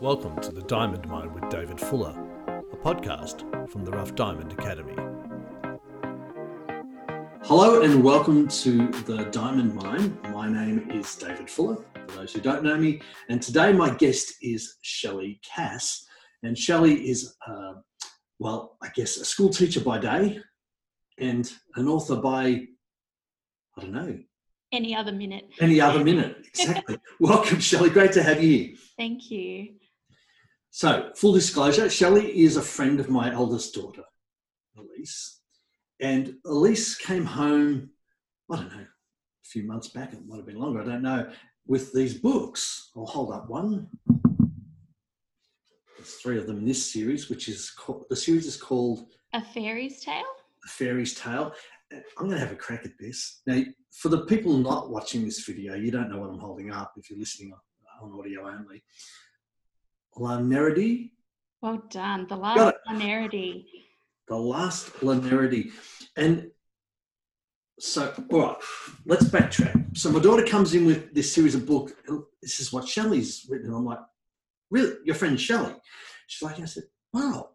Welcome to the Diamond Mine with David Fuller, a podcast from the Rough Diamond Academy. Hello and welcome to the Diamond Mine. My name is David Fuller, for those who don't know me, and today my guest is Shelley Cass. And Shelley is, uh, well, I guess a school teacher by day and an author by, I don't know, any other minute. Any other minute, exactly. Welcome, Shelley. Great to have you here. Thank you. So, full disclosure Shelley is a friend of my eldest daughter, Elise. And Elise came home, I don't know, a few months back, it might have been longer, I don't know, with these books. I'll hold up one. There's three of them in this series, which is called, the series is called A Fairy's Tale. A Fairy's Tale. I'm going to have a crack at this. Now, for the people not watching this video, you don't know what I'm holding up if you're listening on, on audio only. Lanerity. Well done. The last Lanerity. The last Lanerity. And so, all right, let's backtrack. So my daughter comes in with this series of books. This is what Shelley's written. And I'm like, really? Your friend Shelley? She's like, I said, wow,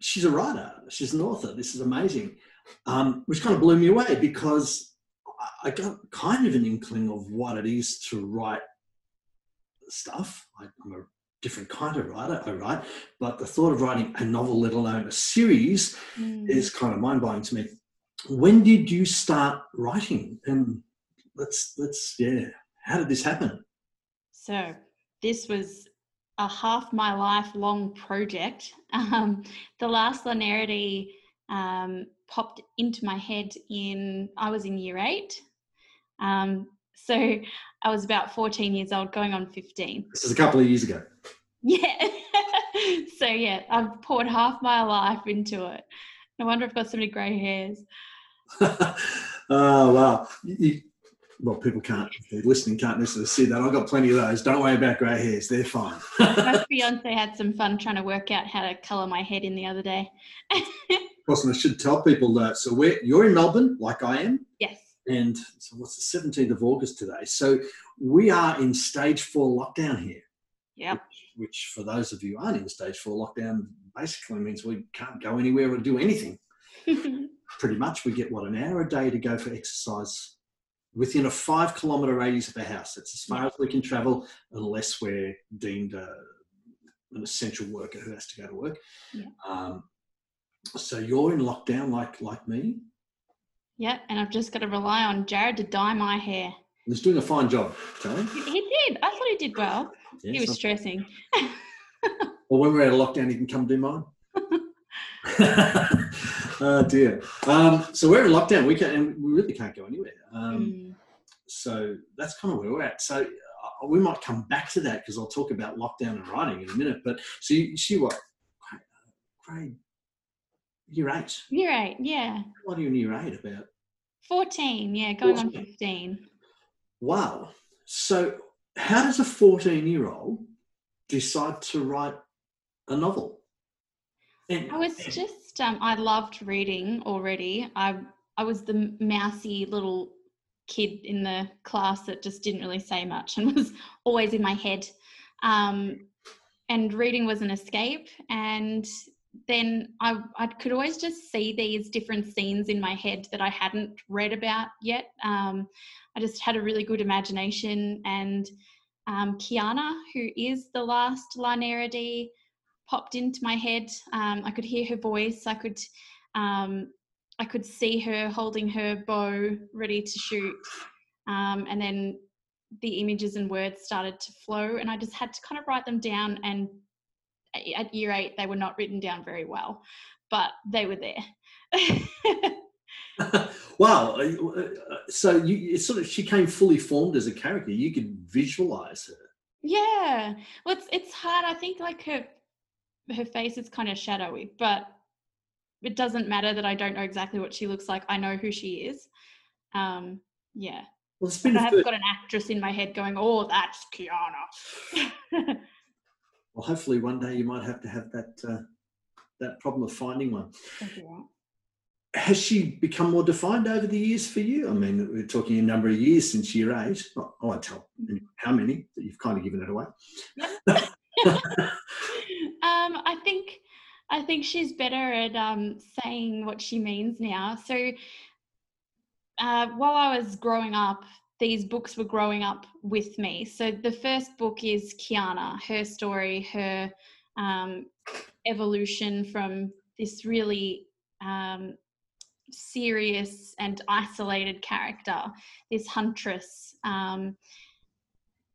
she's a writer. She's an author. This is amazing um, which kind of blew me away because I got kind of an inkling of what it is to write stuff. I, am a different kind of writer, I write, but the thought of writing a novel, let alone a series, mm. is kind of mind blowing to me. When did you start writing? And let's let's yeah, how did this happen? So this was a half my life long project. Um, the last Lanerity um, popped into my head in I was in year eight. Um, so I was about 14 years old, going on 15. This is a couple of years ago. Yeah. so yeah, I've poured half my life into it. No wonder I've got so many grey hairs. oh wow. You, well, people can't, they're listening, can't necessarily see that. I've got plenty of those. Don't worry about grey hairs, they're fine. My fiance had some fun trying to work out how to colour my head in the other day. of course, and I should tell people that. So we're, you're in Melbourne, like I am. Yes. And so what's the 17th of August today? So we are in stage four lockdown here. Yeah. Which, which, for those of you who aren't in stage four lockdown, basically means we can't go anywhere or do anything. Pretty much, we get what an hour a day to go for exercise within a five kilometre radius of the house. That's as far as we can travel unless we're deemed a, an essential worker who has to go to work. Yeah. Um, so you're in lockdown like like me. Yeah, and I've just got to rely on Jared to dye my hair. He's doing a fine job, Charlie. He did. I thought he did well. He was stressing. well, when we're out of lockdown, he can come do mine. oh dear. Um, so we're in lockdown. We can, and we really can't go anywhere. Um, mm. So that's kind of where we're at. So uh, we might come back to that because I'll talk about lockdown and writing in a minute. But so you see what grade? Year eight. Year eight, yeah. What are you in year eight about? Fourteen, yeah, going 14. on fifteen. Wow. So how does a fourteen-year-old decide to write a novel? And, I was just, um, I loved reading already. I I was the mousy little kid in the class that just didn't really say much and was always in my head. Um, and reading was an escape. And then I, I could always just see these different scenes in my head that I hadn't read about yet. Um, I just had a really good imagination. And um, Kiana, who is the last Lanerity, popped into my head. Um, I could hear her voice. I could um, I could see her holding her bow ready to shoot. Um, and then the images and words started to flow, and I just had to kind of write them down. And at year eight, they were not written down very well, but they were there. wow! Uh, so you sort of she came fully formed as a character. You could visualize her. Yeah, well, it's it's hard. I think like her her face is kind of shadowy, but it doesn't matter that I don't know exactly what she looks like. I know who she is. Um, yeah. Well, it's been I have got an actress in my head going, "Oh, that's Kiana." well, hopefully one day you might have to have that uh, that problem of finding one. has she become more defined over the years for you? I mean, we're talking a number of years since year eight. I won't tell how many, you've kind of given it away. um, I think I think she's better at um, saying what she means now. So uh, while I was growing up, these books were growing up with me. So the first book is Kiana, her story, her um, evolution from this really um, serious and isolated character, this huntress. Um,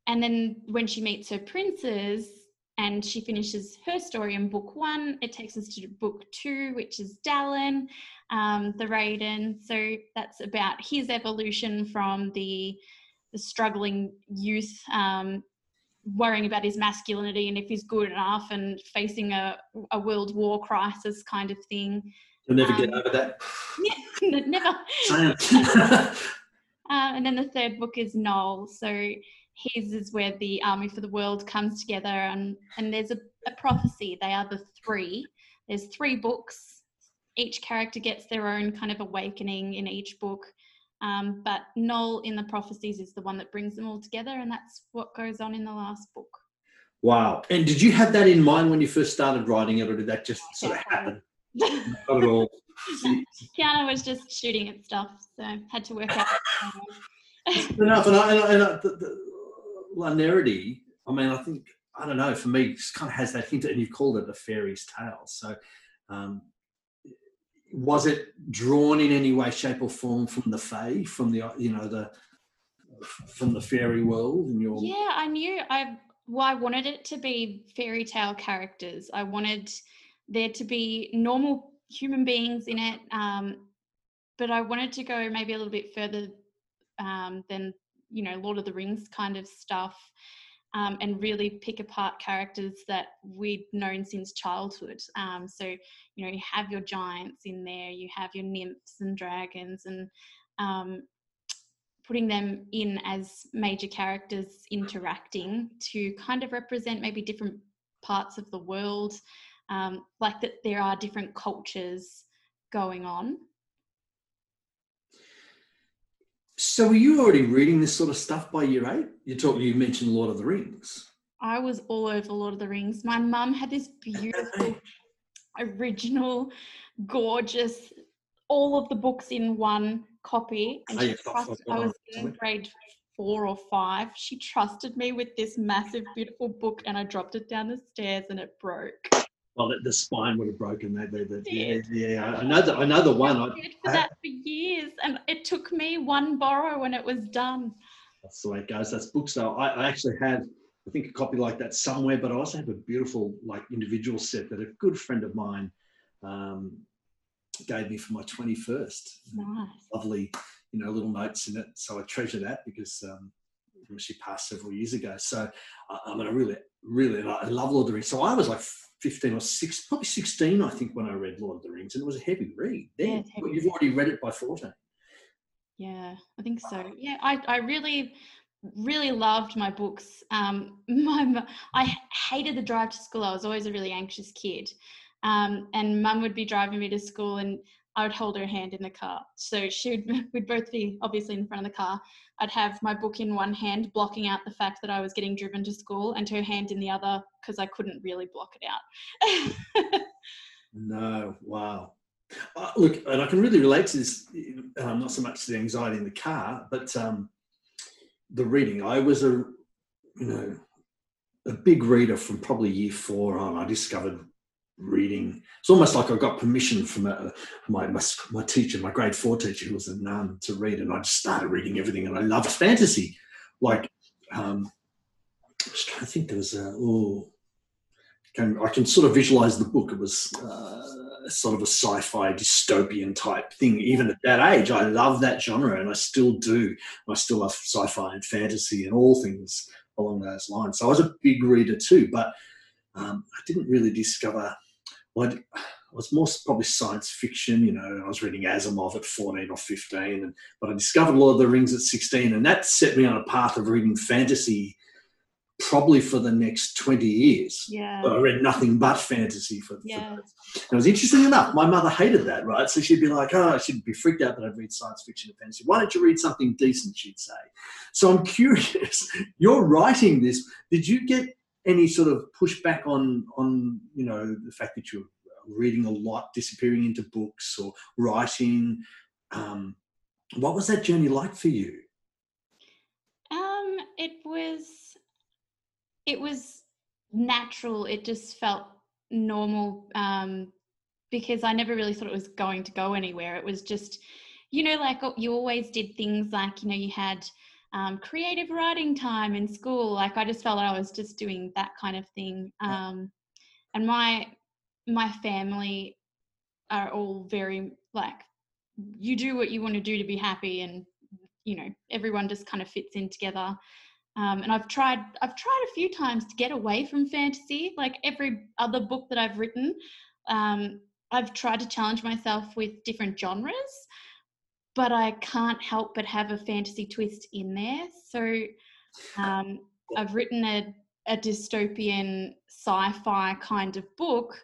and then when she meets her princes and she finishes her story in book one, it takes us to book two, which is Dallin, um, the Raiden. So that's about his evolution from the the struggling youth um, worrying about his masculinity and if he's good enough and facing a, a world war crisis kind of thing You'll never um, get over that. Yeah, never. uh, and then the third book is Noel. So his is where the Army for the World comes together, and and there's a, a prophecy. They are the three. There's three books. Each character gets their own kind of awakening in each book. Um, but Noel in the prophecies is the one that brings them all together, and that's what goes on in the last book. Wow. And did you have that in mind when you first started writing it, or did that just sort of happen? Not at all. Kiana was just shooting at stuff, so had to work out. Enough, and, I, and, I, and I, the, the Lanerity. I mean, I think I don't know. For me, it kind of has that hint, and you've called it the fairy's tale. So, um, was it drawn in any way, shape, or form from the fae, from the you know the from the fairy world? In your yeah, I knew I well, I wanted it to be fairy tale characters. I wanted there to be normal human beings in it. Um, but I wanted to go maybe a little bit further um, than, you know, Lord of the Rings kind of stuff. Um, and really pick apart characters that we'd known since childhood. Um, so, you know, you have your giants in there, you have your nymphs and dragons, and um, putting them in as major characters interacting to kind of represent maybe different parts of the world um, like that there are different cultures going on. So were you already reading this sort of stuff by year eight? You talked. You mentioned Lord of the Rings. I was all over Lord of the Rings. My mum had this beautiful, original, gorgeous, all of the books in one copy. And oh, she trust, I was in grade four or five. She trusted me with this massive, beautiful book, and I dropped it down the stairs and it broke well, the, the, spine would have broken. They, they, they, yeah, yeah, I know the, I know the one. I did for that for years, and it took me one borrow when it was done. That's the way it goes. That's books though. I, I actually had, I think, a copy like that somewhere, but I also have a beautiful like individual set that a good friend of mine um, gave me for my 21st. Nice. Lovely, you know, little notes in it. So I treasure that because um, she passed several years ago. So uh, I mean, I really, really, I love Lord of the Rings. So I was like 15 or 6, probably 16, I think, when I read Lord of the Rings, and it was a heavy read. Then yeah, you've already read it by 14. Yeah, I think so. Yeah, I, I really, really loved my books. Um, my, I hated the drive to school. I was always a really anxious kid. Um, and mum would be driving me to school and I would hold her hand in the car. So she would, we'd both be obviously in front of the car. I'd have my book in one hand, blocking out the fact that I was getting driven to school, and her hand in the other because I couldn't really block it out. no, wow. Uh, look, and I can really relate to this, um, not so much the anxiety in the car, but um, the reading. I was a, you know, a big reader from probably year four on. I discovered reading. It's almost like I got permission from a, my, my, my teacher, my grade four teacher, who was a nun, to read, and I just started reading everything. And I loved fantasy. Like, um, I was trying to think. There was a oh, can, I can sort of visualize the book. It was uh, sort of a sci-fi dystopian type thing. Even at that age, I love that genre, and I still do. I still love sci-fi and fantasy and all things along those lines. So I was a big reader too, but um, I didn't really discover I was more probably science fiction. You know, I was reading Asimov at 14 or 15, and but I discovered Lord of the Rings at 16, and that set me on a path of reading fantasy probably for the next 20 years. Yeah. But I read nothing but fantasy for, the Yeah. for those. It was interesting enough. My mother hated that, right? So she'd be like, oh, she'd be freaked out that I'd read science fiction and fantasy. Why don't you read something decent? She'd say. So I'm curious. You're writing this. Did you get any sort of pushback on on you know the fact that you're reading a lot, disappearing into books or writing? Um, what was that journey like for you? Um, it was it was natural. It just felt normal um, because I never really thought it was going to go anywhere. It was just, you know, like oh, you always did things like you know you had um, creative writing time in school. Like I just felt like I was just doing that kind of thing. Um, and my my family are all very like you do what you want to do to be happy and you know everyone just kind of fits in together um, and i've tried i've tried a few times to get away from fantasy like every other book that i've written um, i've tried to challenge myself with different genres but i can't help but have a fantasy twist in there so um, i've written a, a dystopian sci-fi kind of book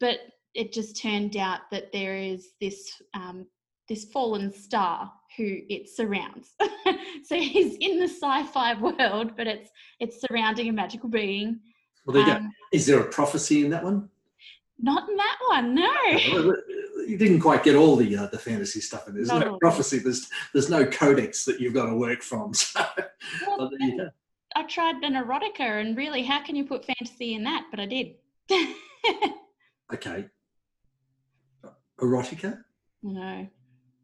but it just turned out that there is this um, this fallen star who it surrounds. so he's in the sci-fi world, but it's it's surrounding a magical being. Well, there you Um, go. Is there a prophecy in that one? Not in that one, no. You didn't quite get all the uh, the fantasy stuff in there. There's no prophecy. There's there's no codex that you've got to work from. So, Well, there you go. I tried an erotica, and really, how can you put fantasy in that? But I did. Okay. Erotica. no.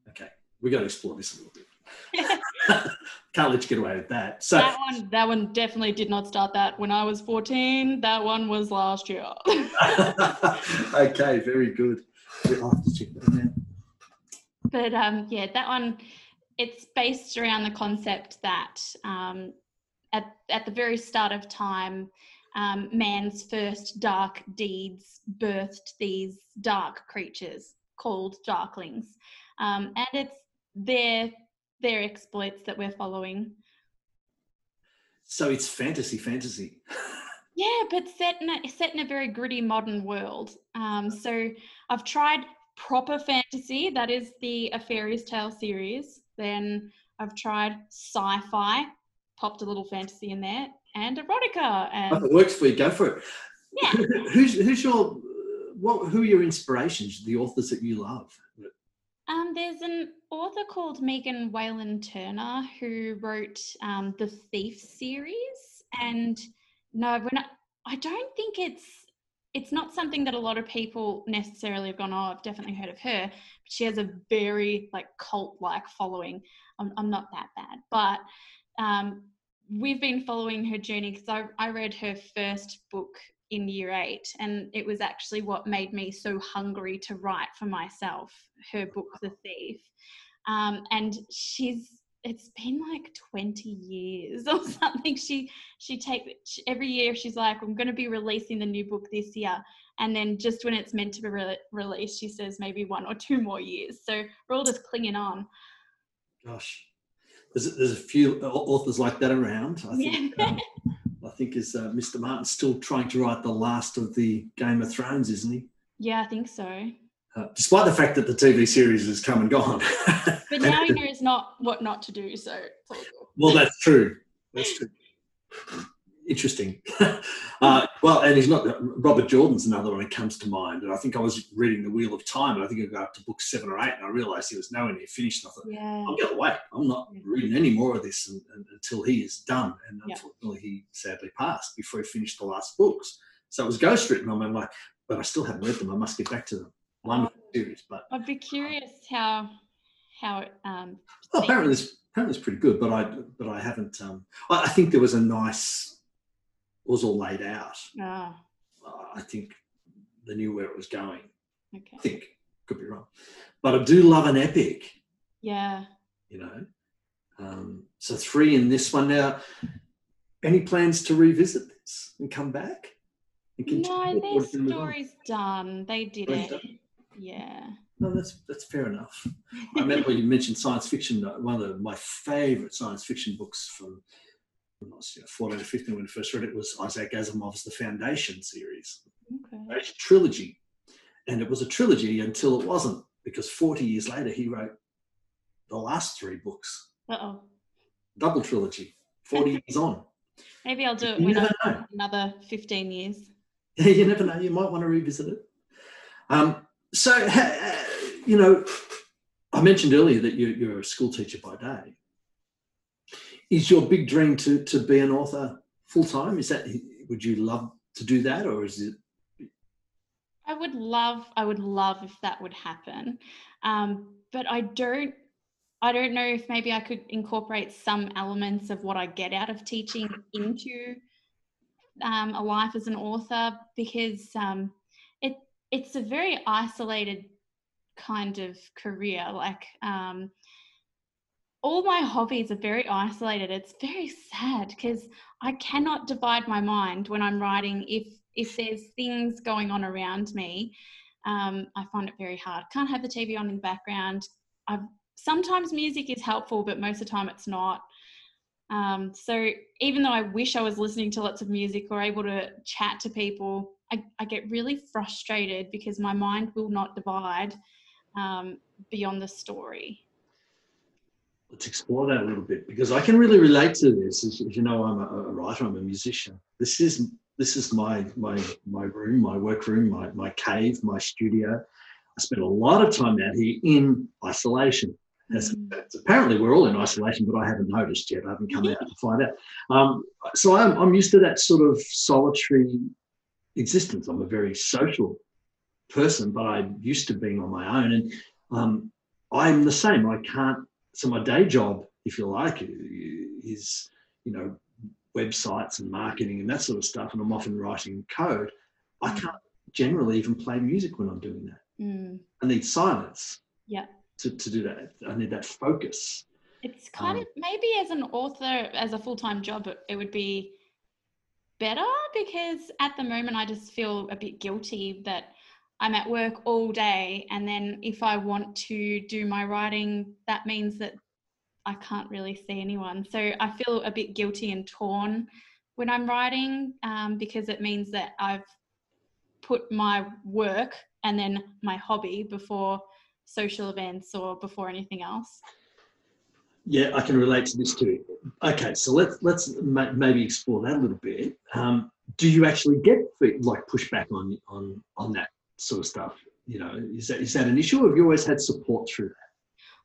Okay, we got to explore this a little bit. Can't let you get away with that. So, that one, that one definitely did not start that when I was 14. That one was last year. okay, very good. I'll have to check that out. but um, yeah, that one, it's based around the concept that um, at, at the very start of time, um, man's first dark deeds birthed these dark creatures called darklings. Um, and it's their, their exploits that we're following. So it's fantasy, fantasy. Yeah, but set in a, set in a very gritty modern world. Um, so I've tried proper fantasy, that is the A Fairy's Tale series. Then I've tried sci-fi, popped a little fantasy in there, and erotica. If And it works for you, go for it. yeah, Who's who's your what? Who are your inspirations? The authors that you love. um, there's an author called Megan Whalen Turner who wrote um, the Thief series, and no, we're not. I don't think it's it's not something that a lot of people necessarily have gone. Oh, I've definitely heard of her. But she has a very like cult like following. I'm, I'm not that bad, but um, we've been following her journey because I, I read her first book in year eight, and it was actually what made me so hungry to write for myself. Her book, The Thief, um, and she's it's been like 20 years or something she she take she, every year she's like i'm going to be releasing the new book this year and then just when it's meant to be re- released she says maybe one or two more years so we're all just clinging on Gosh, there's there's a few authors like that around. I think. Yeah. um, I think is uh, Mr. Martin still trying to write the last of the Game of Thrones, isn't he? yeah i think so Uh, despite the fact that the TV series has come and gone. but now he knows not what not to do so it's all good. well, that's true. That's true. Interesting. uh, well, and he's not. Robert Jordan's another one that comes to mind. And I think I was reading The Wheel of Time, and I think I got up to book seven or eight, and I realised he was nowhere near finished. And I thought, yeah I'll get away. I'm not reading any more of this un- un- until he is done. And Yeah. unfortunately, he sadly passed before he finished the last books. So it was ghostwritten. I'm like, but I still haven't read them. I must get back to them. Wonderful series, but i'd be curious how how it um well, apparently it's apparently it's pretty good. But I but I haven't. Um, I I think there was a nice. It was all laid out. oh, Uh, I think they knew where it was going. okay I think could be wrong, but I do love an epic. yeah you know. Um, so three in this one now. Any plans to revisit this and come back? And no their do you move on? story's done they did it? Yeah No, that's that's fair enough. I remember you mentioned science fiction. uh, One of my favourite science fiction books from when I was you know, 14 or 15 when I first read it, was Isaac Asimov's The Foundation series. Okay. Trilogy. And it was a trilogy until it wasn't, because 40 years later, he wrote the last three books, Uh oh. double trilogy, 40 years on. Maybe I'll do it You when I'm know. another 15 years. you never know. You might want to revisit it. Um, so, you know, I mentioned earlier that you, you're a school teacher by day. Is your big dream to to be an author full time? Is that would you love to do that, or is it? I would love, I would love if that would happen. Um, but I don't, I don't know if maybe I could incorporate some elements of what I get out of teaching into um, a life as an author because um, it's a very isolated kind of career. Like um, all my hobbies are very isolated. It's very sad because I cannot divide my mind when I'm writing if if there's things going on around me. Um, I find it very hard. Can't have the TV on in the background. I've sometimes music is helpful, but most of the time it's not. Um, so even though I wish I was listening to lots of music or able to chat to people, I, I get really frustrated because my mind will not divide um, beyond the story. Let's explore that a little bit because I can really relate to this. As, you know, I'm a, a writer. I'm a musician. This is this is my my my room, my work room, my my cave, my studio. I spend a lot of time out here in isolation. As, as apparently, we're all in isolation, but I haven't noticed yet. I haven't come out to find out. Um, so I'm I'm used to that sort of solitary existence. I'm a very social person, but I'm used to being on my own, and um, I'm the same. I can't. So my day job, if you like, is you know websites and marketing and that sort of stuff, and I'm often writing code. I can't generally even play music when I'm doing that. Mm, I need silence yeah. to, to do that. I need that focus. It's kind Um, of maybe as an author, as a full time job, it, it would be better because at the moment I just feel a bit guilty that I'm at work all day. And then if I want to do my writing, that means that I can't really see anyone. So I feel a bit guilty and torn when I'm writing um, because it means that I've put my work and then my hobby before social events or before anything else. Yeah, I can relate to this too. Okay, so let's let's ma- maybe explore that a little bit. Um, do you actually get like pushback on on on that sort of stuff? You know, is that is that an issue, or have you always had support through that?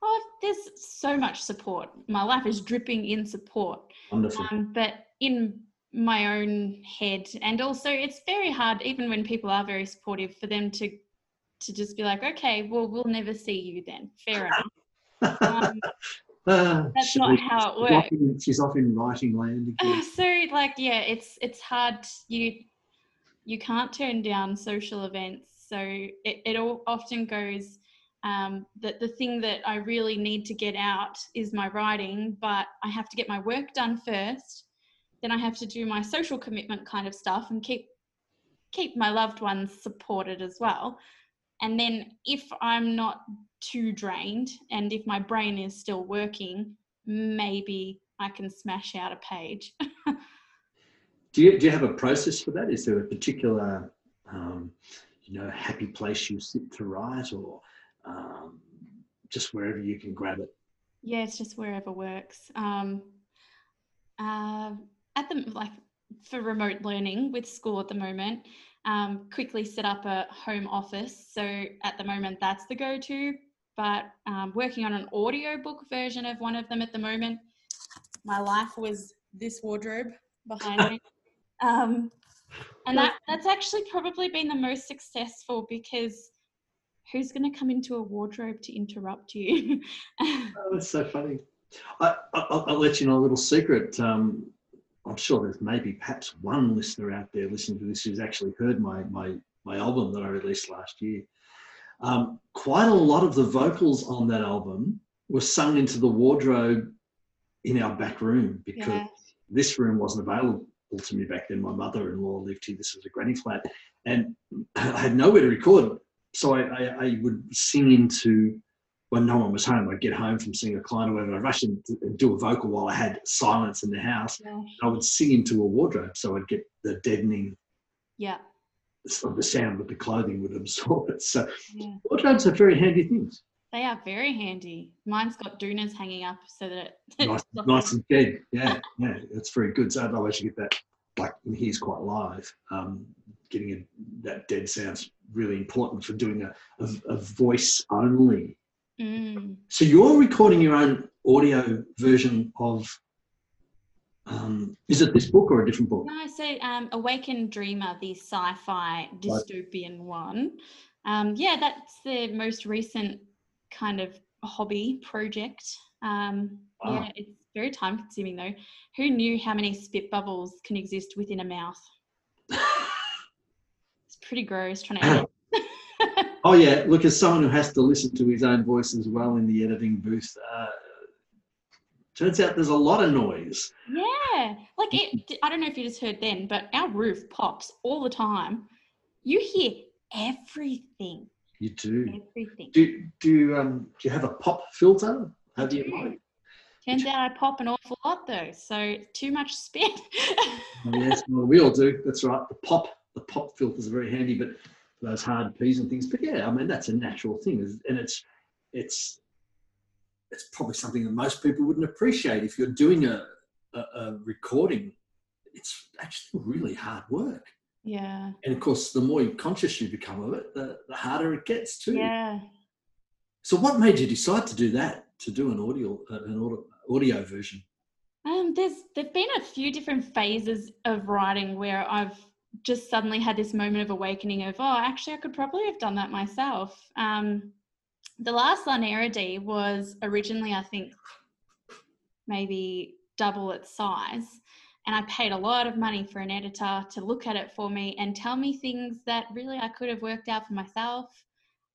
Oh, there's so much support. My life is dripping in support. Wonderful. Um, but in my own head, and also it's very hard, even when people are very supportive, for them to to just be like, okay, well, we'll never see you then. Fair enough. Um, Ah, that's not how it she's off works. in- She's off in writing land again. so like yeah it's it's hard you you can't turn down social events so it, it all often goes um, that the thing that i really need to get out is my writing but i have to get my work done first then i have to do my social commitment kind of stuff and keep keep my loved ones supported as well and then if i'm not too drained and if my brain is still working maybe i can smash out a page Do you do you have a process for that? Is there a particular um, you know happy place you sit to write, or um, just wherever you can grab it? yeah it's just wherever works um uh, at the like for remote learning with school at the moment um, quickly set up a home office so at the moment that's the go-to but um, working on an audiobook version of one of them at the moment my life was this wardrobe behind me um, and that that's actually probably been the most successful because who's going to come into a wardrobe to interrupt you Oh, that's so funny. I, I, I'll I'll let you know a little secret. Um, I'm sure there's maybe perhaps one listener out there listening to this who's actually heard my my my album that I released last year. Um, quite a lot of the vocals on that album were sung into the wardrobe in our back room because yeah this room wasn't available to me back then. My mother-in-law lived here. This was a granny flat, and I had nowhere to record. So I, I, I would sing into when no one was home, I'd get home from seeing a client or whatever, I'd rush in and do a vocal while I had silence in the house. Yeah. I would sing into a wardrobe, so I'd get the deadening Yeah. Of the sound with the clothing would absorb it. So Yeah. wardrobes are very handy things. They are very handy. Mine's got doonas hanging up so that Nice, nice and dead. Yeah, yeah, that's very good. So otherwise you get that, like he's quite live. Um, getting a, that dead sound's really important for doing a, a, a voice only. Mm. So you're recording your own audio version of. Um, is it this book or a different book? No, so um, Awakened Dreamer, the sci-fi dystopian one. Um, yeah, that's the most recent kind of hobby project. Um, Wow. Yeah, it's very time consuming though. Who knew how many spit bubbles can exist within a mouth? It's pretty gross trying to edit. Oh yeah, look, as someone who has to listen to his own voice as well in the editing booth, uh, turns out there's a lot of noise. yeah, like it. I don't know if you just heard then, but our roof pops all the time. You hear everything, You do. everything. Do do you, um, do you have a pop filter? How do you like? Turns out I pop an awful lot though, so too much spit. Oh, yes, well, we all do. That's right. The pop, the pop filters are very handy, but for those hard P's and things. But yeah, I mean that's a natural thing, and it's it's it's probably something that most people wouldn't appreciate if you're doing a, a, a recording. It's actually really hard work, yeah, and of course, the more conscious you become of it, the, the harder it gets too. yeah. So, what made you decide to do that? To do an audio, uh, an audio, audio version? Um, there's there've been a few different phases of writing where I've just suddenly had this moment of awakening of oh, actually, I could probably have done that myself. Um, the last Lanerity was originally, I think, maybe double its size. And I paid a lot of money for an editor to look at it for me and tell me things that really I could have worked out for myself.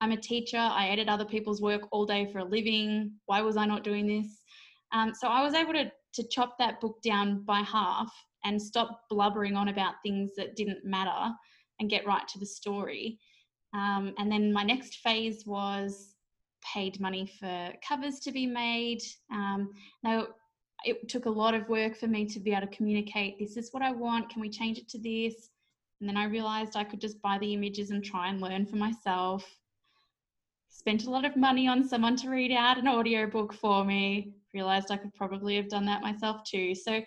I'm a teacher, I edit other people's work all day for a living. Why was I not doing this? Um, so I was able to, to chop that book down by half and stop blubbering on about things that didn't matter and get right to the story. Um, and then my next phase was paid money for covers to be made. Um, now, it took a lot of work for me to be able to communicate this is what I want, can we change it to this? And then I realized I could just buy the images and try and learn for myself. Spent a lot of money on someone to read out an audiobook for me. Realized I could probably have done that myself too. So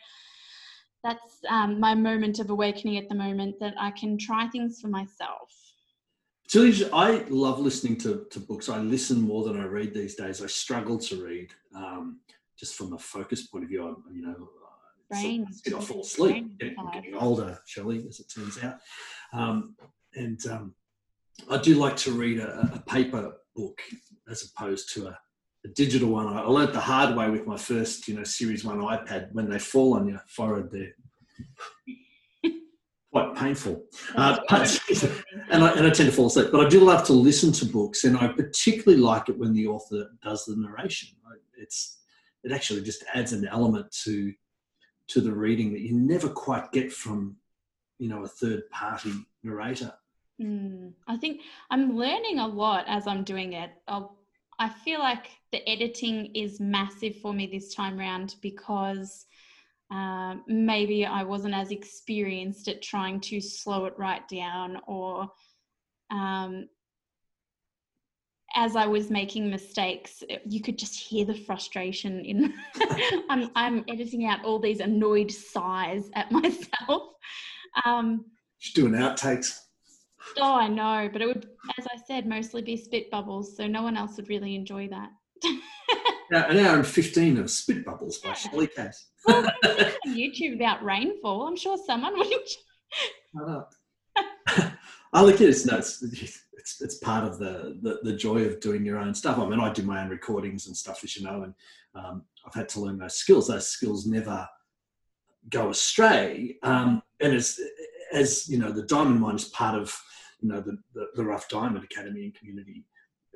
that's um, my moment of awakening at the moment that I can try things for myself. So I love listening to, to books. I listen more than I read these days. I struggle to read um, just from a focus point of view. I'm, you know, Brain. I fall asleep. I'm getting older, Shelley, as it turns out. Um, and um, I do like to read a, a paper book as opposed to a, a digital one. I, I learned the hard way with my first, you know, Series One iPad. When they fall on your forehead, they're quite painful. Uh, but- and I, and I tend to fall asleep. But I do love to listen to books, and I particularly like it when the author does the narration. It's it actually just adds an element to to the reading that you never quite get from you know a third party narrator. Mm, I think I'm learning a lot as I'm doing it. I'll, I feel like the editing is massive for me this time round because um, maybe I wasn't as experienced at trying to slow it right down, or um, as I was making mistakes, you could just hear the frustration in. I'm, I'm editing out all these annoyed sighs at myself. Um, Just doing outtakes. Oh, I know, but it would, as I said, mostly be spit bubbles, so no one else would really enjoy that. Now, an hour and fifteen of spit bubbles by Yeah. Shelley Cass. Well, what do you think on YouTube about rainfall. I'm sure someone would. enjoy- I look at it, it's, no, it's, it's, part of the, the, the joy of doing your own stuff. I mean, I do my own recordings and stuff, as you know, and um, I've had to learn those skills. Those skills never go astray. Um, and as, as you know, the Diamond Mine is part of, you know, the, the, the Rough Diamond Academy and community.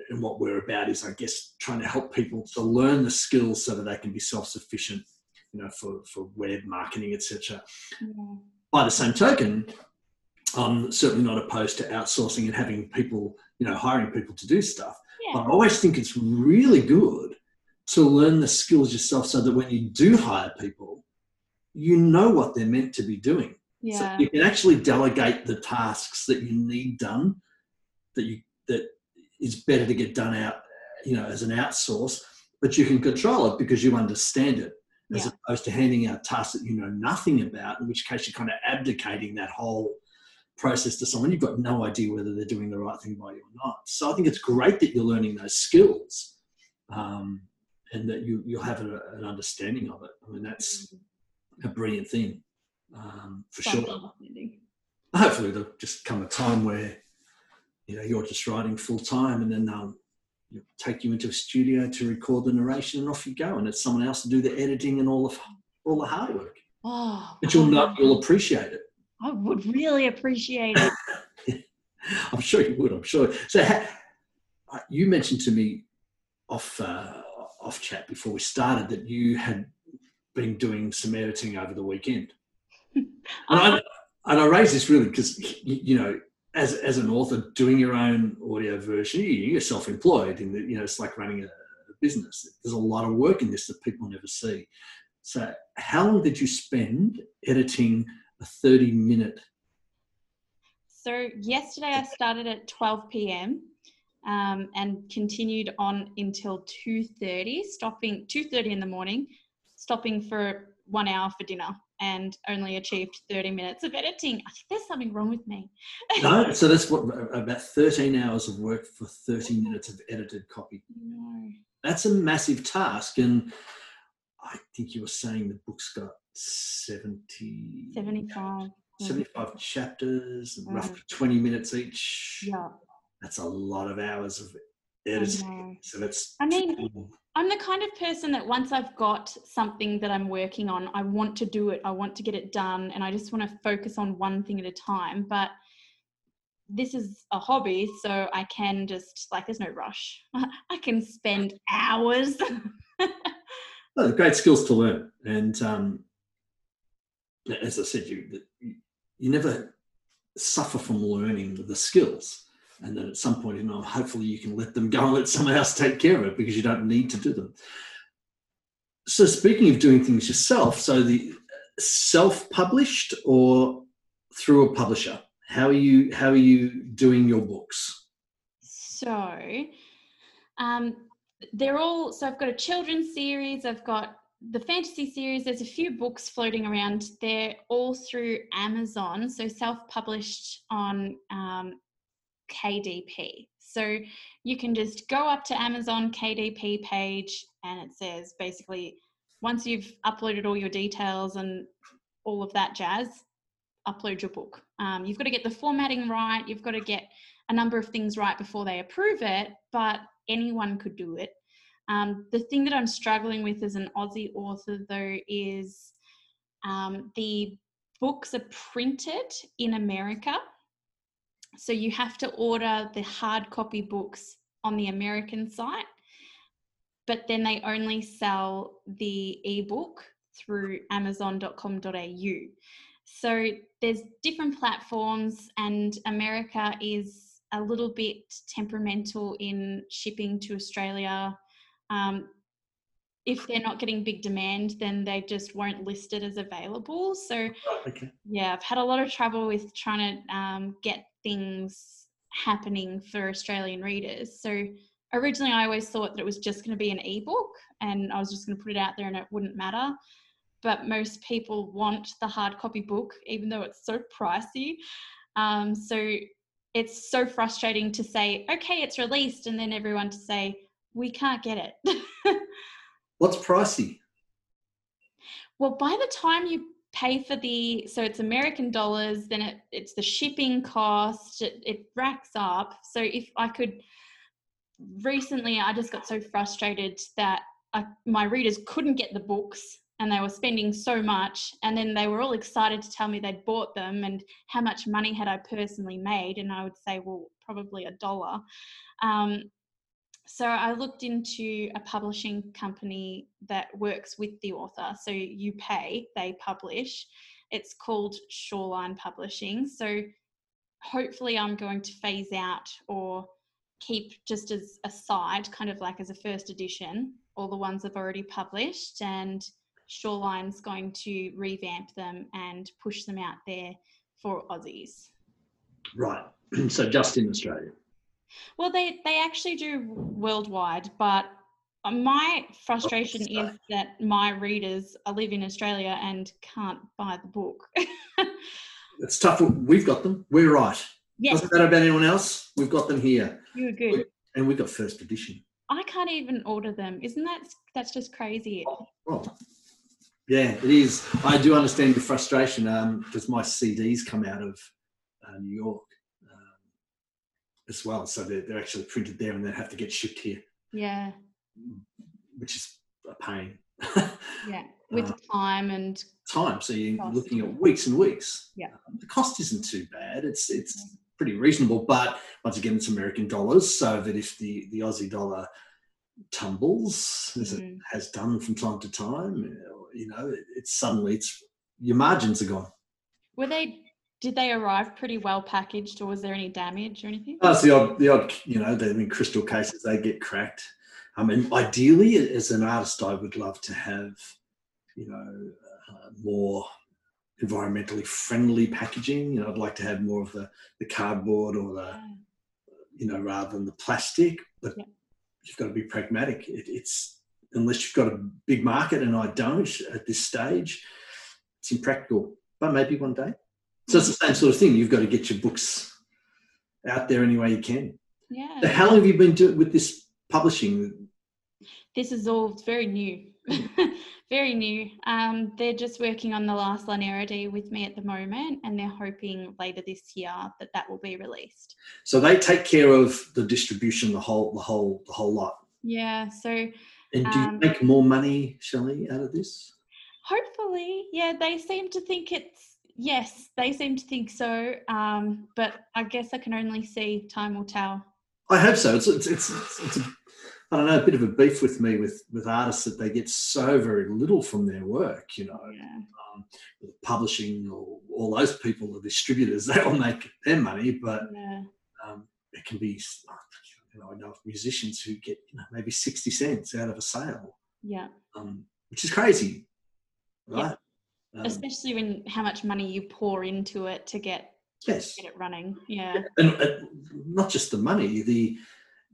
And what we're about is, I guess, trying to help people to learn the skills so that they can be self-sufficient, you know, for, for web marketing, etc by the same token, I'm certainly not opposed to outsourcing and having people, you know, hiring people to do stuff. Yeah. I always think it's really good to learn the skills yourself so that when you do hire people, you know what they're meant to be doing. Yeah. So you can actually delegate the tasks that you need done that you that is better to get done out, you know, as an outsource, but you can control it because you understand it as yeah. opposed to handing out tasks that you know nothing about, in which case you're kind of abdicating that whole process to someone. You've got no idea whether they're doing the right thing by you or not. So I think it's great that you're learning those skills um, and that you, you'll have a, an understanding of it. I mean, that's mm-hmm. a brilliant thing um, for sure. Hopefully, there'll just come a time where you know you're just writing full time, and then they'll take you into a studio to record the narration, and off you go, and it's someone else to do the editing and all the all the hard work. Oh, but you'll not you'll appreciate it. I would really appreciate it. I'm sure you would. I'm sure. So, you mentioned to me off uh, off chat before we started that you had been doing some editing over the weekend. and, I, and I raise this really because you know, as as an author, doing your own audio version, you're self-employed, and you know it's like running a, a business. There's a lot of work in this that people never see. So, how long did you spend editing a 30 minute? So, yesterday I started at 12 p.m. Um, and continued on until 2.30 stopping 2.30 in the morning stopping for one hour for dinner and only achieved 30 minutes of editing. I think there's something wrong with me. no, so that's what about 13 hours of work for 30 minutes of edited copy. No. That's a massive task. And I think you were saying the book's got 70 75. 75 chapters and roughly 20 minutes each. Yeah. That's a lot of hours of editing. So that's I mean I'm the kind of person that once I've got something that I'm working on, I want to do it, I want to get it done, and I just want to focus on one thing at a time. But this is a hobby, so I can just, like, there's no rush. I can spend hours. well, great skills to learn. And um, as I said, you, you never suffer from learning the skills and then at some point, you know, hopefully you can let them go and let someone else take care of it because you don't need to do them. So speaking of doing things yourself, so the self-published or through a publisher, how are you how are you doing your books? So um, they're all so I've got a children's series, I've got the fantasy series, there's a few books floating around. They're all through Amazon, so self-published on um, KDP. So you can just go up to Amazon KDP page and it says basically once you've uploaded all your details and all of that jazz, upload your book. Um, you've got to get the formatting right, you've got to get a number of things right before they approve it, but anyone could do it. Um, the thing that I'm struggling with as an Aussie author, though, is um, the books are printed in America so you have to order the hard copy books on the American site, but then they only sell the ebook through amazon.com.au. So there's different platforms, and America is a little bit temperamental in shipping to Australia. Um, if they're not getting big demand, then they just won't list it as available. So, okay. yeah, I've had a lot of trouble with trying to um, get things happening for Australian readers. So originally I always thought that it was just going to be an ebook and I was just going to put it out there and it wouldn't matter. But most people want the hard copy book, even though it's so pricey. Um, so it's so frustrating to say, okay, it's released, and then everyone to say, we can't get it. What's pricey? Well, by the time you pay for the so it's american dollars then it, it's the shipping cost it, it racks up so if i could recently i just got so frustrated that I, my readers couldn't get the books and they were spending so much and then they were all excited to tell me they'd bought them and how much money had i personally made and i would say well probably a dollar um, so I looked into a publishing company that works with the author. So you pay, they publish. It's called Shoreline Publishing. So hopefully I'm going to phase out or keep just as a side, kind of like as a first edition, all the ones I've already published, and Shoreline's going to revamp them and push them out there for Aussies. Right. so just in Australia. Well, they they actually do worldwide, but my frustration is that my readers live in Australia and can't buy the book. it's tough. We've got them. We're right. Yes. Doesn't matter about anyone else. We've got them here. You're good. And we've got first edition. I can't even order them. Isn't that that's just crazy? Oh, well, yeah, it is. I do understand your frustration because um, my CDs come out of uh, New York as well, so they're, they're actually printed there and they have to get shipped here. Yeah. Which is a pain. yeah, with uh, time and time. So you're cost. looking at weeks and weeks. Yeah. Um, the cost isn't too bad. It's it's pretty reasonable. But once again, it's American dollars, so that if the, the Aussie dollar tumbles, as mm-hmm. it has done from time to time, you know, it, it's suddenly it's your margins are gone. Were they? Did they arrive pretty well packaged, or was there any damage or anything? That's the odd, the odd, you know, the in crystal cases they get cracked. I mean, ideally, as an artist, I would love to have, you know, uh, more environmentally friendly packaging. You know, I'd like to have more of the, the cardboard or the, you know, rather than the plastic. But yeah. you've got to be pragmatic. It, it's unless you've got a big market, and I don't at this stage, it's impractical. But maybe one day. So it's the same sort of thing. You've got to get your books out there any way you can. Yeah. So how long have you been doing with this publishing? This is all very new. very new. Um, they're just working on the last Lanerity with me at the moment, and they're hoping later this year that that will be released. So they take care of the distribution, the whole, the whole, the whole lot. Yeah. So. And do um, you make more money, Shelley, out of this? Hopefully, yeah. They seem to think it's yes. They seem to think so. Um, but I guess I can only see time will tell. I hope so. It's it's it's, it's a I don't know, a bit of a beef with me with with artists that they get so very little from their work, you know. Yeah. Um, publishing or all those people, the distributors, they all make their money, but yeah. um, it can be, you know, I know musicians who get you know, maybe 60 cents out of a sale. Yeah. Um, which is crazy, right? Yeah. Um, Especially when how much money you pour into it to get yes. get it running. Yeah. And, and not just the money, the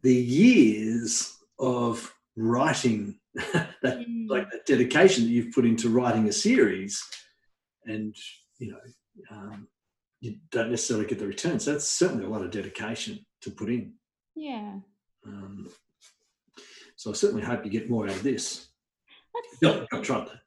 the years of writing that mm. like that dedication that you've put into writing a series and you know um, you don't necessarily get the return so that's certainly a lot of dedication to put in yeah um, so i certainly hope you get more out of this got to try that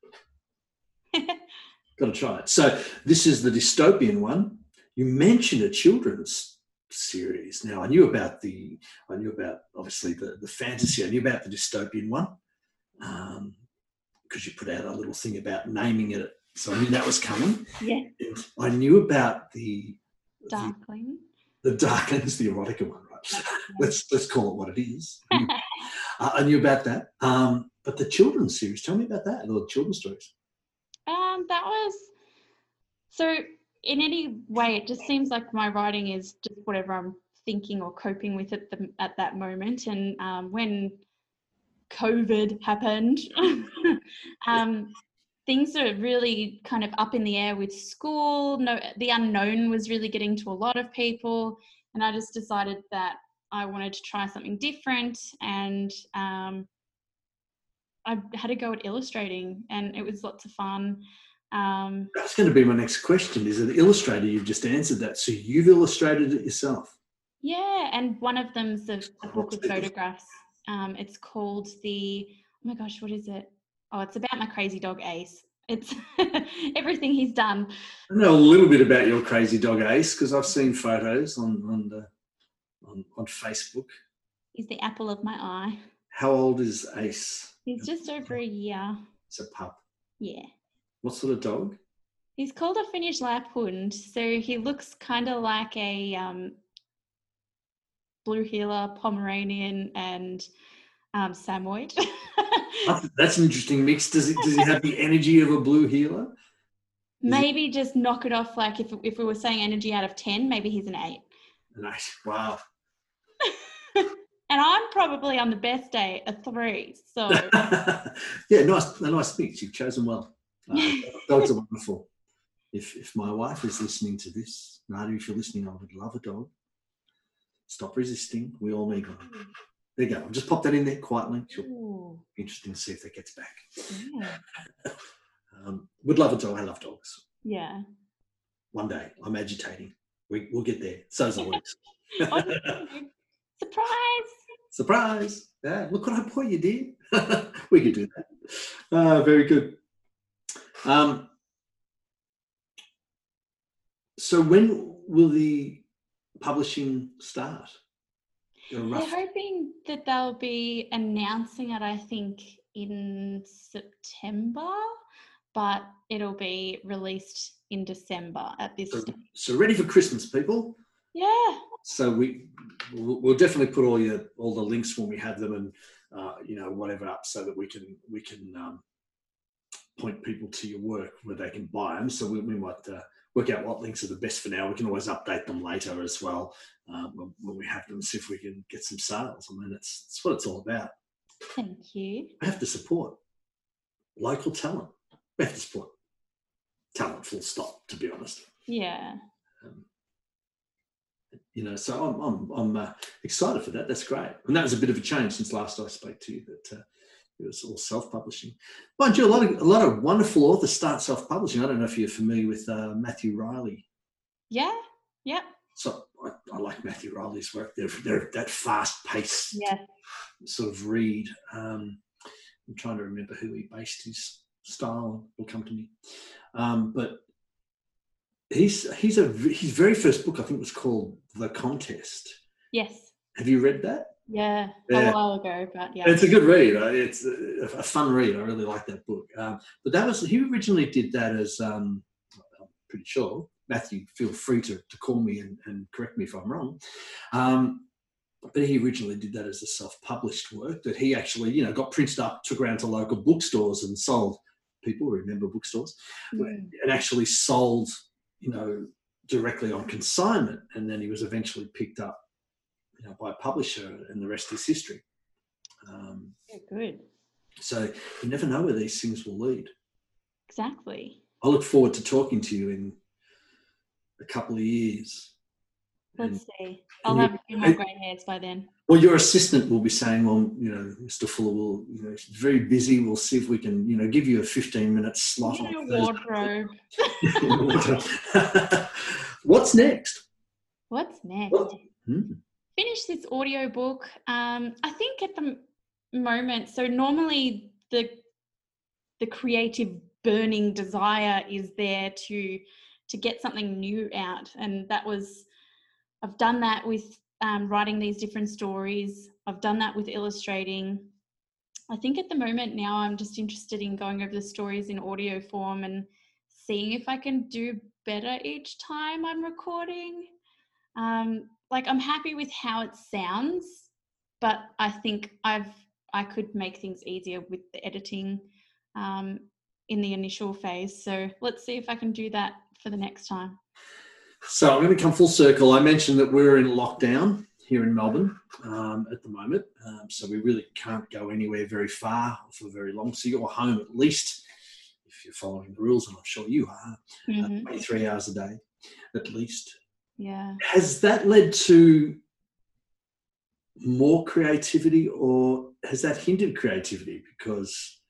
got to try it so this is the dystopian one you mentioned a children's series. Now I knew about the, I knew about obviously the the fantasy. I knew about the dystopian one because um, you put out a little thing about naming it, so I knew that was coming. Yeah. And I knew about the Darkling. The, the Darklings, the erotica one, right? let's let's call it what it is. I knew about that. Um, but the children's series, tell me about that. The children's stories. Um, that was so in any way, it just seems like my writing is just whatever I'm thinking or coping with at the at that moment. And um, when COVID happened, um, things are really kind of up in the air with school. No, the unknown was really getting to a lot of people, and I just decided that I wanted to try something different and. Um, I had a go at illustrating, and it was lots of fun. Um, That's going to be my next question. Is it Illustrator? You've just answered that. So you've illustrated it yourself? Yeah, and one of them's a, a book with photographs. Um, it's called the, oh my gosh, what is it? Oh, it's about my crazy dog Ace. It's everything he's done. I know a little bit about your crazy dog Ace because I've seen photos on on, the, on on Facebook. He's the apple of my eye. How old is Ace? He's just over a year. It's a pup. Yeah. What sort of dog? He's called a Finnish Lapphund. So he looks kind of like a um, blue heeler, Pomeranian, and um, Samoyed. that's, an interesting mix. Does, it, does he have the energy of a blue heeler? Is maybe it... just knock it off. Like if, if we were saying energy out of 10, maybe he's an eight. Nice. Wow. and I'm probably on the best day a three. So yeah, nice, a nice mix. You've chosen well. Uh, dogs are wonderful. If if my wife is listening to this, Nadia, if you're listening, I would love a dog. Stop resisting. We all need one. There you go. I'll just pop that in there quietly. Sure. Interesting to see if that gets back. Yeah. um, would love a dog. I love dogs. Yeah. One day. I'm agitating. We, we'll get there. So's the weeks. Surprise! Surprise! Yeah, look what I bought you, dear. we could do that. Uh, very good. Um, so when will the publishing start? They're hoping that they'll be announcing it, I think, in September, but it'll be released in December at this so, stage. So ready for Christmas, people? Yeah. So we we'll definitely put all your all the links when we have them and uh, you know whatever up so that we can we can um, point people to your work where they can buy them. So we, we might uh, work out what links are the best for now. We can always update them later as well um, when, when, we have them, see if we can get some sales. I mean, it's, it's what it's all about. Thank you. We have to support local talent. We have to support talent, full stop, to be honest. Yeah. Um, you know, so I'm, I'm, I'm uh, excited for that. That's great. And that was a bit of a change since last I spoke to you that uh, it was all self-publishing. Mind you, a lot of a lot of wonderful authors start self-publishing. I don't know if you're familiar with uh, Matthew Reilly. Yeah, yeah. So I, I, like Matthew Reilly's work. They're, they're that fast-paced yeah. sort of read. Um, I'm trying to remember who he based his style Will come to me. Um, but he's he's a his very first book I think was called The Contest. Yes. Have you read that? Yeah, yeah, a while ago, but yeah. It's a good read. It's a, fun read. I really like that book. Um, but that was he originally did that as um, I'm pretty sure. Matthew, feel free to, to call me and, and correct me if I'm wrong. Um, but he originally did that as a self-published work that he actually, you know, got printed up, took around to local bookstores and sold. People remember bookstores, mm. and actually sold, you know, directly on consignment. And then he was eventually picked up you know, by a publisher, and the rest is history. Um, yeah, good. So you never know where these things will lead. Exactly. I look forward to talking to you in a couple of years. Let's see. I'll have a few more grey hairs by then. Well, your assistant will be saying, "Well, you know, Mr. Fuller will, you know, she's very busy. We'll see if we can, you know, give you a fifteen-minute slot." on wardrobe. What's next? What's next? hmm finish this audio book. Um, I think at the moment, so normally the the creative burning desire is there to to get something new out, and that was I've done that with um, writing these different stories. I've done that with illustrating. I think at the moment now I'm just interested in going over the stories in audio form and seeing if I can do better each time I'm recording. Um, like I'm happy with how it sounds, but I think I've I could make things easier with the editing um, in the initial phase. So let's see if I can do that for the next time. So I'm going to come full circle. I mentioned that we're in lockdown here in Melbourne um, at the moment, um, so we really can't go anywhere very far for very long. So you're home at least, if you're following the rules, and I'm sure you are, uh, mm-hmm. uh, 23 hours a day at least. Yeah. Has that led to more creativity or has that hindered creativity? Because,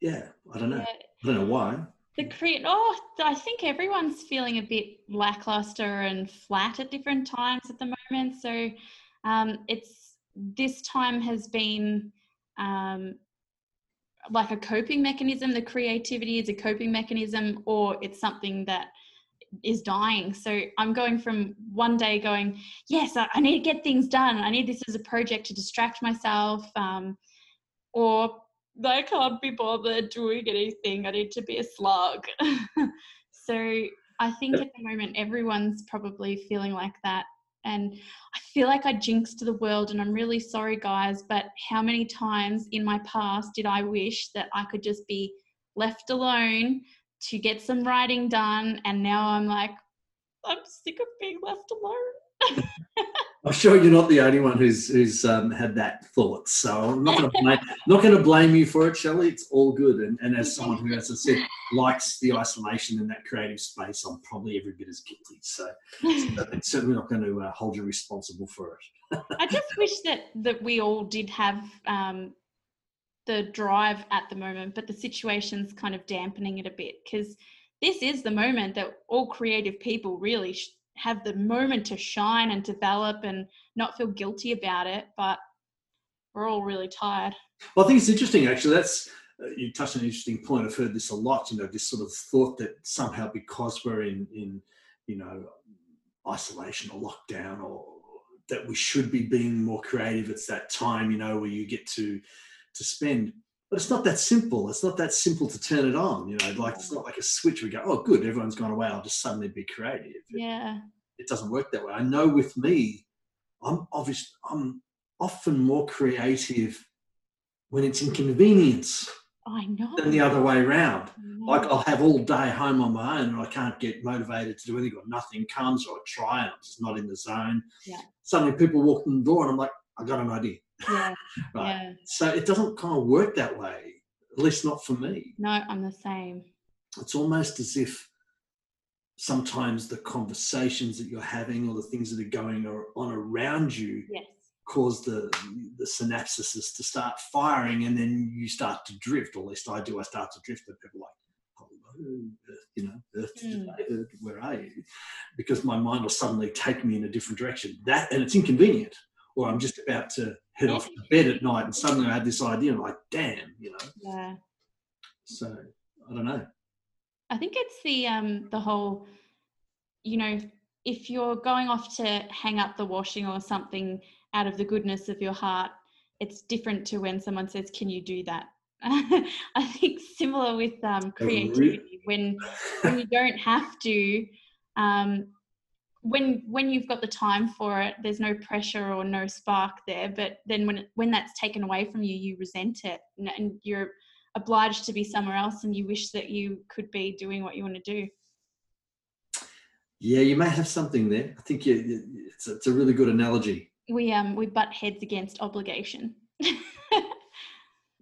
yeah, I don't know. Yeah. I don't know why. The create oh, I think everyone's feeling a bit lackluster and flat at different times at the moment. So um, it's this time has been um, like a coping mechanism. The creativity is a coping mechanism, or it's something that is dying. So I'm going from one day going, yes, I, I, need to get things done. I need this as a project to distract myself. Um, or I can't be bothered doing anything. I need to be a slug. so I think at the moment everyone's probably feeling like that. And I feel like I jinxed the world, and I'm really sorry, guys. But how many times in my past did I wish that I could just be left alone to get some writing done. And now I'm like, I'm sick of being left alone. I'm sure you're not the only one who's who's um, had that thought. So I'm not going to blame not going to blame you for it, Shelley. It's all good. And, and as someone who, as I said, likes the isolation in that creative space, I'm probably every bit as guilty. So, so it's certainly not going to uh, hold you responsible for it. I just wish that that we all did have um, the drive at the moment, but the situation's kind of dampening it a bit because this is the moment that all creative people really sh- have the moment to shine and develop and not feel guilty about it but we're all really tired. Well i think it's interesting actually. That's uh, you touched on an interesting point. I've heard this a lot you know this sort of thought that somehow because we're in in you know isolation or lockdown or that we should be being more creative it's that time you know where you get to to spend but it's not that simple. It's not that simple to turn it on. You know, like it's mm. not like a switch. We go, oh, good, everyone's gone away. I'll just suddenly be creative. Yeah. It, it doesn't work that way. I know with me, I'm obviously I'm often more creative when it's inconvenience. I know. Than the other way around. Like I'll have all day home on my own and I can't get motivated to do anything or nothing comes or I try and I'm just not in the zone. Yeah. Suddenly people walk in the door and I'm like, I got an idea. Yeah. right. Yeah. So it doesn't kind of work that way, at least not for me. No, I'm the same. It's almost as if sometimes the conversations that you're having or the things that are going on around you yes. cause the the synapses to start firing and then you start to drift, or at least I do, I start to drift and people like, Earth, you know, Earth, mm. Earth, where are you? Because my mind will suddenly take me in a different direction. That and it's inconvenient or I'm just about to head off to bed at night and suddenly I had this idea. Like, damn, you know. Yeah. So I don't know. I think it's the um the whole, you know, if you're going off to hang up the washing or something out of the goodness of your heart, it's different to when someone says, "Can you do that?" I think similar with um, creativity when when you don't have to. Um, when when you've got the time for it there's no pressure or no spark there but then when when that's taken away from you you resent it and, and you're obliged to be somewhere else and you wish that you could be doing what you want to do. Yeah you may have something there. I think you, it's, it's a really good analogy. We um we butt heads against obligation.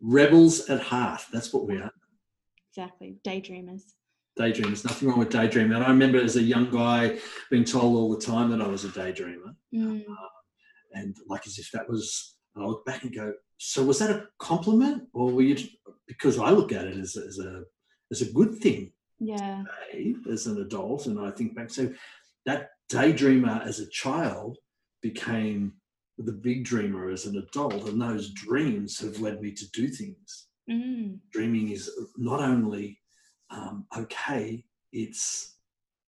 Rebels at heart that's what we are. Exactly daydreamers daydream. There's nothing wrong with daydreaming. And I remember as a young guy being told all the time that I was a daydreamer. Mm. Uh, and like as if that was, I look back and go, so was that a compliment or were you, because I look at it as, as a, as a good thing. Yeah. As an adult. And I think back, so that daydreamer as a child became the big dreamer as an adult. And those dreams have led me to do things. Mm. Dreaming is not only um, okay, it's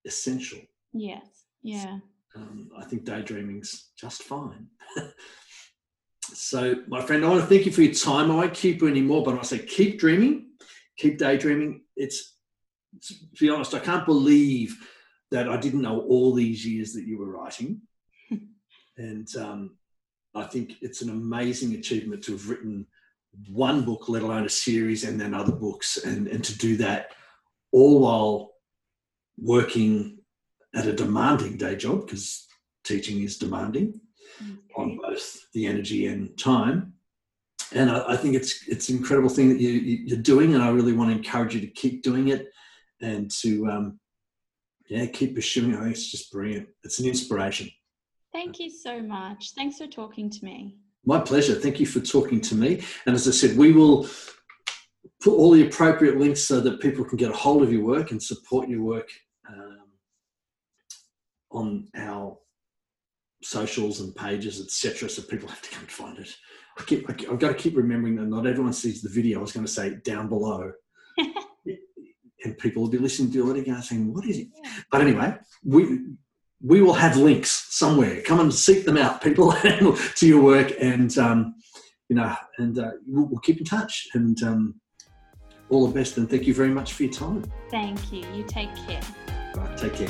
essential. Yes. Yeah. Um, I think daydreaming's just fine. so, my friend, I want to thank you for your time. I won't keep you anymore, but I say keep dreaming, keep daydreaming. It's, to be honest, I can't believe that I didn't know all these years that you were writing. and um, I think it's an amazing achievement to have written one book, let alone a series, and then other books, and, and to do that all while working at a demanding day job because teaching is demanding okay. on both the energy and time. And I, I, think it's it's an incredible thing that you, you, are doing, and I really want to encourage you to keep doing it and to um, yeah keep pursuing. I think it's just brilliant. It's an inspiration. Thank you so much. Thanks for talking to me. My pleasure. Thank you for talking to me. And as I said, we will put all the appropriate links so that people can get a hold of your work and support your work um, on our socials and pages, etc. So people have to come to find it. I keep, I, have got to keep remembering that not everyone sees the video. I was going to say down below. and people will be listening to it again saying, what is it? But anyway, we, we will have links somewhere. Come and seek them out, people, to your work, and um, you know, and uh, we'll, we'll, keep in touch. And um, all the best and thank you very much for your time. Thank you. You take care. Right, take care.